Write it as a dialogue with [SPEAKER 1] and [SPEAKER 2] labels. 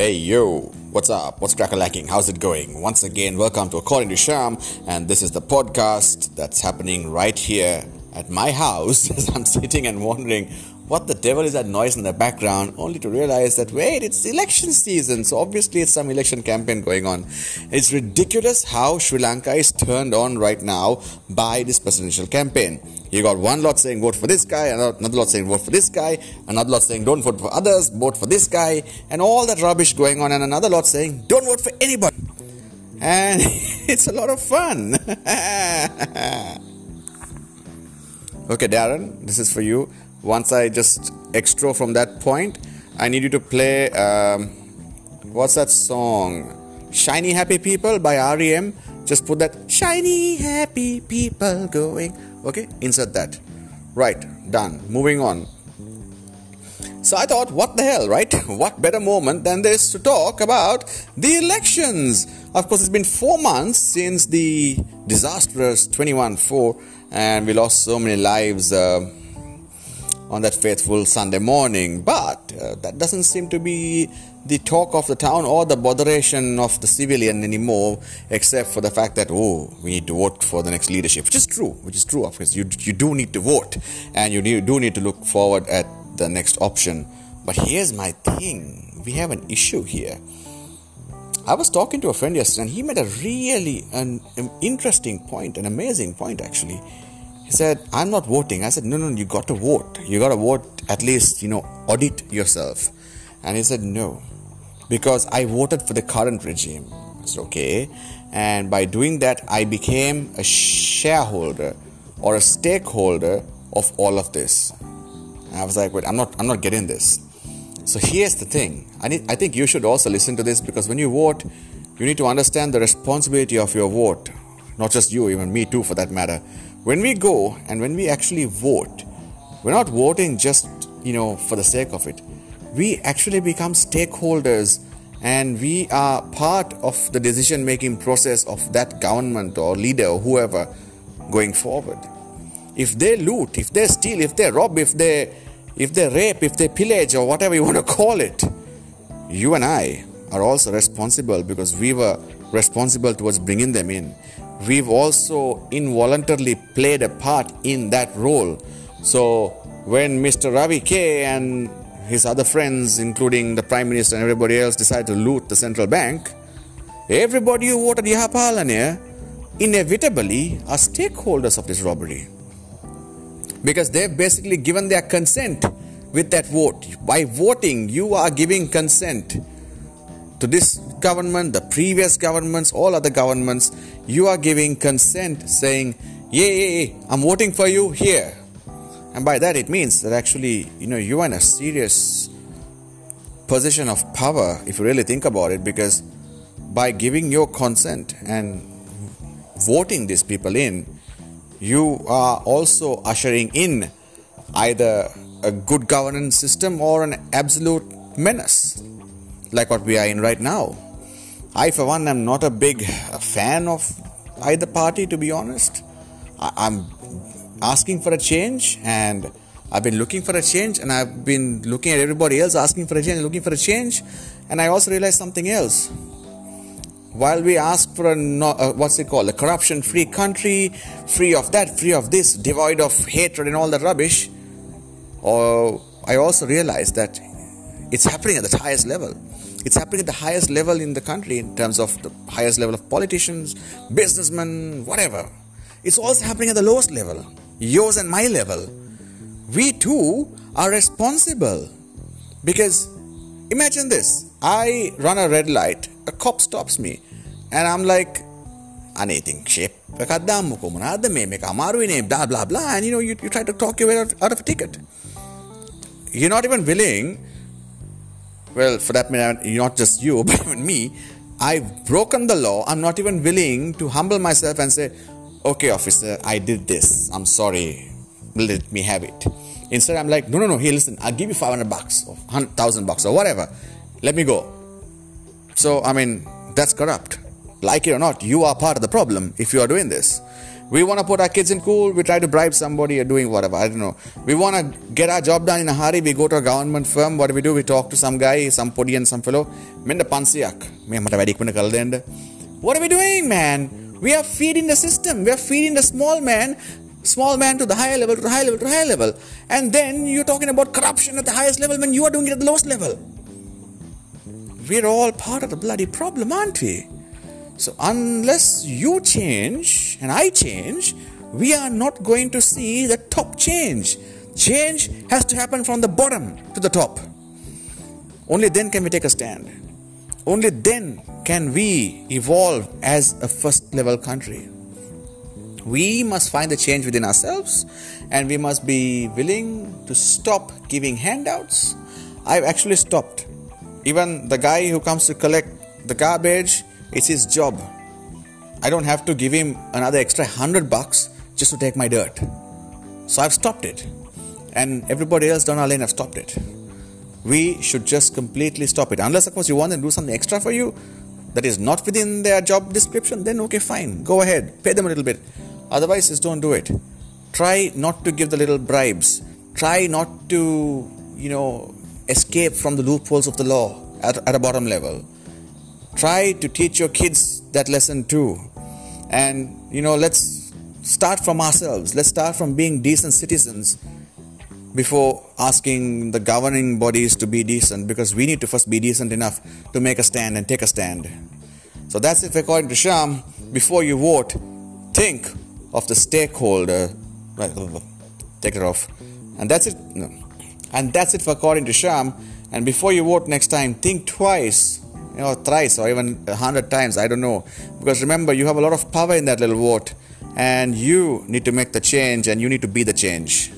[SPEAKER 1] Hey yo, what's up? What's crackalacking? How's it going? Once again, welcome to According to Sham, and this is the podcast that's happening right here at my house as I'm sitting and wondering what the devil is that noise in the background, only to realize that wait, it's election season, so obviously it's some election campaign going on. It's ridiculous how Sri Lanka is turned on right now by this presidential campaign. You got one lot saying vote for this guy, another lot saying vote for this guy, another lot saying don't vote for others, vote for this guy, and all that rubbish going on, and another lot saying don't vote for anybody. And it's a lot of fun. okay, Darren, this is for you once I just extra from that point, I need you to play um, what's that song? Shiny Happy People by REM. Just put that shiny happy people going. Okay, insert that. Right, done. Moving on. So I thought, what the hell, right? What better moment than this to talk about the elections? Of course, it's been four months since the disastrous 21 4, and we lost so many lives. Uh, on that faithful Sunday morning. But uh, that doesn't seem to be the talk of the town or the botheration of the civilian anymore, except for the fact that, oh, we need to vote for the next leadership, which is true, which is true, of course. You, you do need to vote and you do need to look forward at the next option. But here's my thing we have an issue here. I was talking to a friend yesterday and he made a really an, an interesting point, an amazing point actually he said, I'm not voting. I said, No, no, you got to vote. You got to vote, at least, you know, audit yourself. And he said, No, because I voted for the current regime. I said, Okay. And by doing that, I became a shareholder or a stakeholder of all of this. And I was like, Wait, I'm not, I'm not getting this. So here's the thing. I, need, I think you should also listen to this because when you vote, you need to understand the responsibility of your vote. Not just you, even me too, for that matter when we go and when we actually vote, we're not voting just, you know, for the sake of it. We actually become stakeholders and we are part of the decision making process of that government or leader or whoever going forward. If they loot, if they steal, if they rob, if they if they rape, if they pillage or whatever you want to call it, you and I are also responsible because we were responsible towards bringing them in we've also involuntarily played a part in that role. So when Mr. Ravi K and his other friends, including the Prime Minister and everybody else, decided to loot the central bank, everybody who voted Yahapalanaya inevitably are stakeholders of this robbery. Because they've basically given their consent with that vote. By voting, you are giving consent to this government, the previous governments, all other governments, you are giving consent saying, yeah, yeah, yeah, I'm voting for you here. And by that it means that actually, you know, you are in a serious position of power if you really think about it, because by giving your consent and voting these people in, you are also ushering in either a good governance system or an absolute menace like what we are in right now. I, for one, am not a big fan of either party, to be honest. I, am asking for a change, and I've been looking for a change, and I've been looking at everybody else asking for a change, looking for a change, and I also realized something else. While we ask for a uh, what's it called, a corruption-free country, free of that, free of this, devoid of hatred and all that rubbish, or I also realized that it's happening at the highest level. It's happening at the highest level in the country in terms of the highest level of politicians, businessmen, whatever. It's also happening at the lowest level, yours and my level. We too are responsible. Because imagine this I run a red light, a cop stops me, and I'm like, anything shape blah blah blah and you know you, you try to talk your way out, out of a ticket you're not even willing well, for that matter, not just you, but even me, I've broken the law. I'm not even willing to humble myself and say, okay, officer, I did this. I'm sorry. Let me have it. Instead, I'm like, no, no, no. Here, listen, I'll give you 500 bucks or 100,000 bucks or whatever. Let me go. So, I mean, that's corrupt. Like it or not, you are part of the problem if you are doing this. We want to put our kids in school, we try to bribe somebody or doing whatever. I don't know. We want to get our job done in a hurry, we go to a government firm. What do we do? We talk to some guy, some podian, some fellow. What are we doing, man? We are feeding the system. We are feeding the small man small man to the higher level, to the higher level, to the higher level. And then you're talking about corruption at the highest level when you are doing it at the lowest level. We're all part of the bloody problem, aren't we? So, unless you change and I change, we are not going to see the top change. Change has to happen from the bottom to the top. Only then can we take a stand. Only then can we evolve as a first level country. We must find the change within ourselves and we must be willing to stop giving handouts. I've actually stopped. Even the guy who comes to collect the garbage, it's his job. I don't have to give him another extra hundred bucks just to take my dirt. So I've stopped it. And everybody else down our lane have stopped it. We should just completely stop it. Unless, of course, you want them to do something extra for you that is not within their job description, then okay, fine. Go ahead. Pay them a little bit. Otherwise, just don't do it. Try not to give the little bribes. Try not to, you know, escape from the loopholes of the law at, at a bottom level. Try to teach your kids that lesson too. And, you know, let's start from ourselves. Let's start from being decent citizens before asking the governing bodies to be decent because we need to first be decent enough to make a stand and take a stand. So that's it according to Sham. Before you vote, think of the stakeholder. Oh, oh, take it off. And that's it. And that's it for according to Sham. And before you vote next time, think twice, you know, thrice or even a hundred times. I don't know. Because remember, you have a lot of power in that little vote. And you need to make the change and you need to be the change.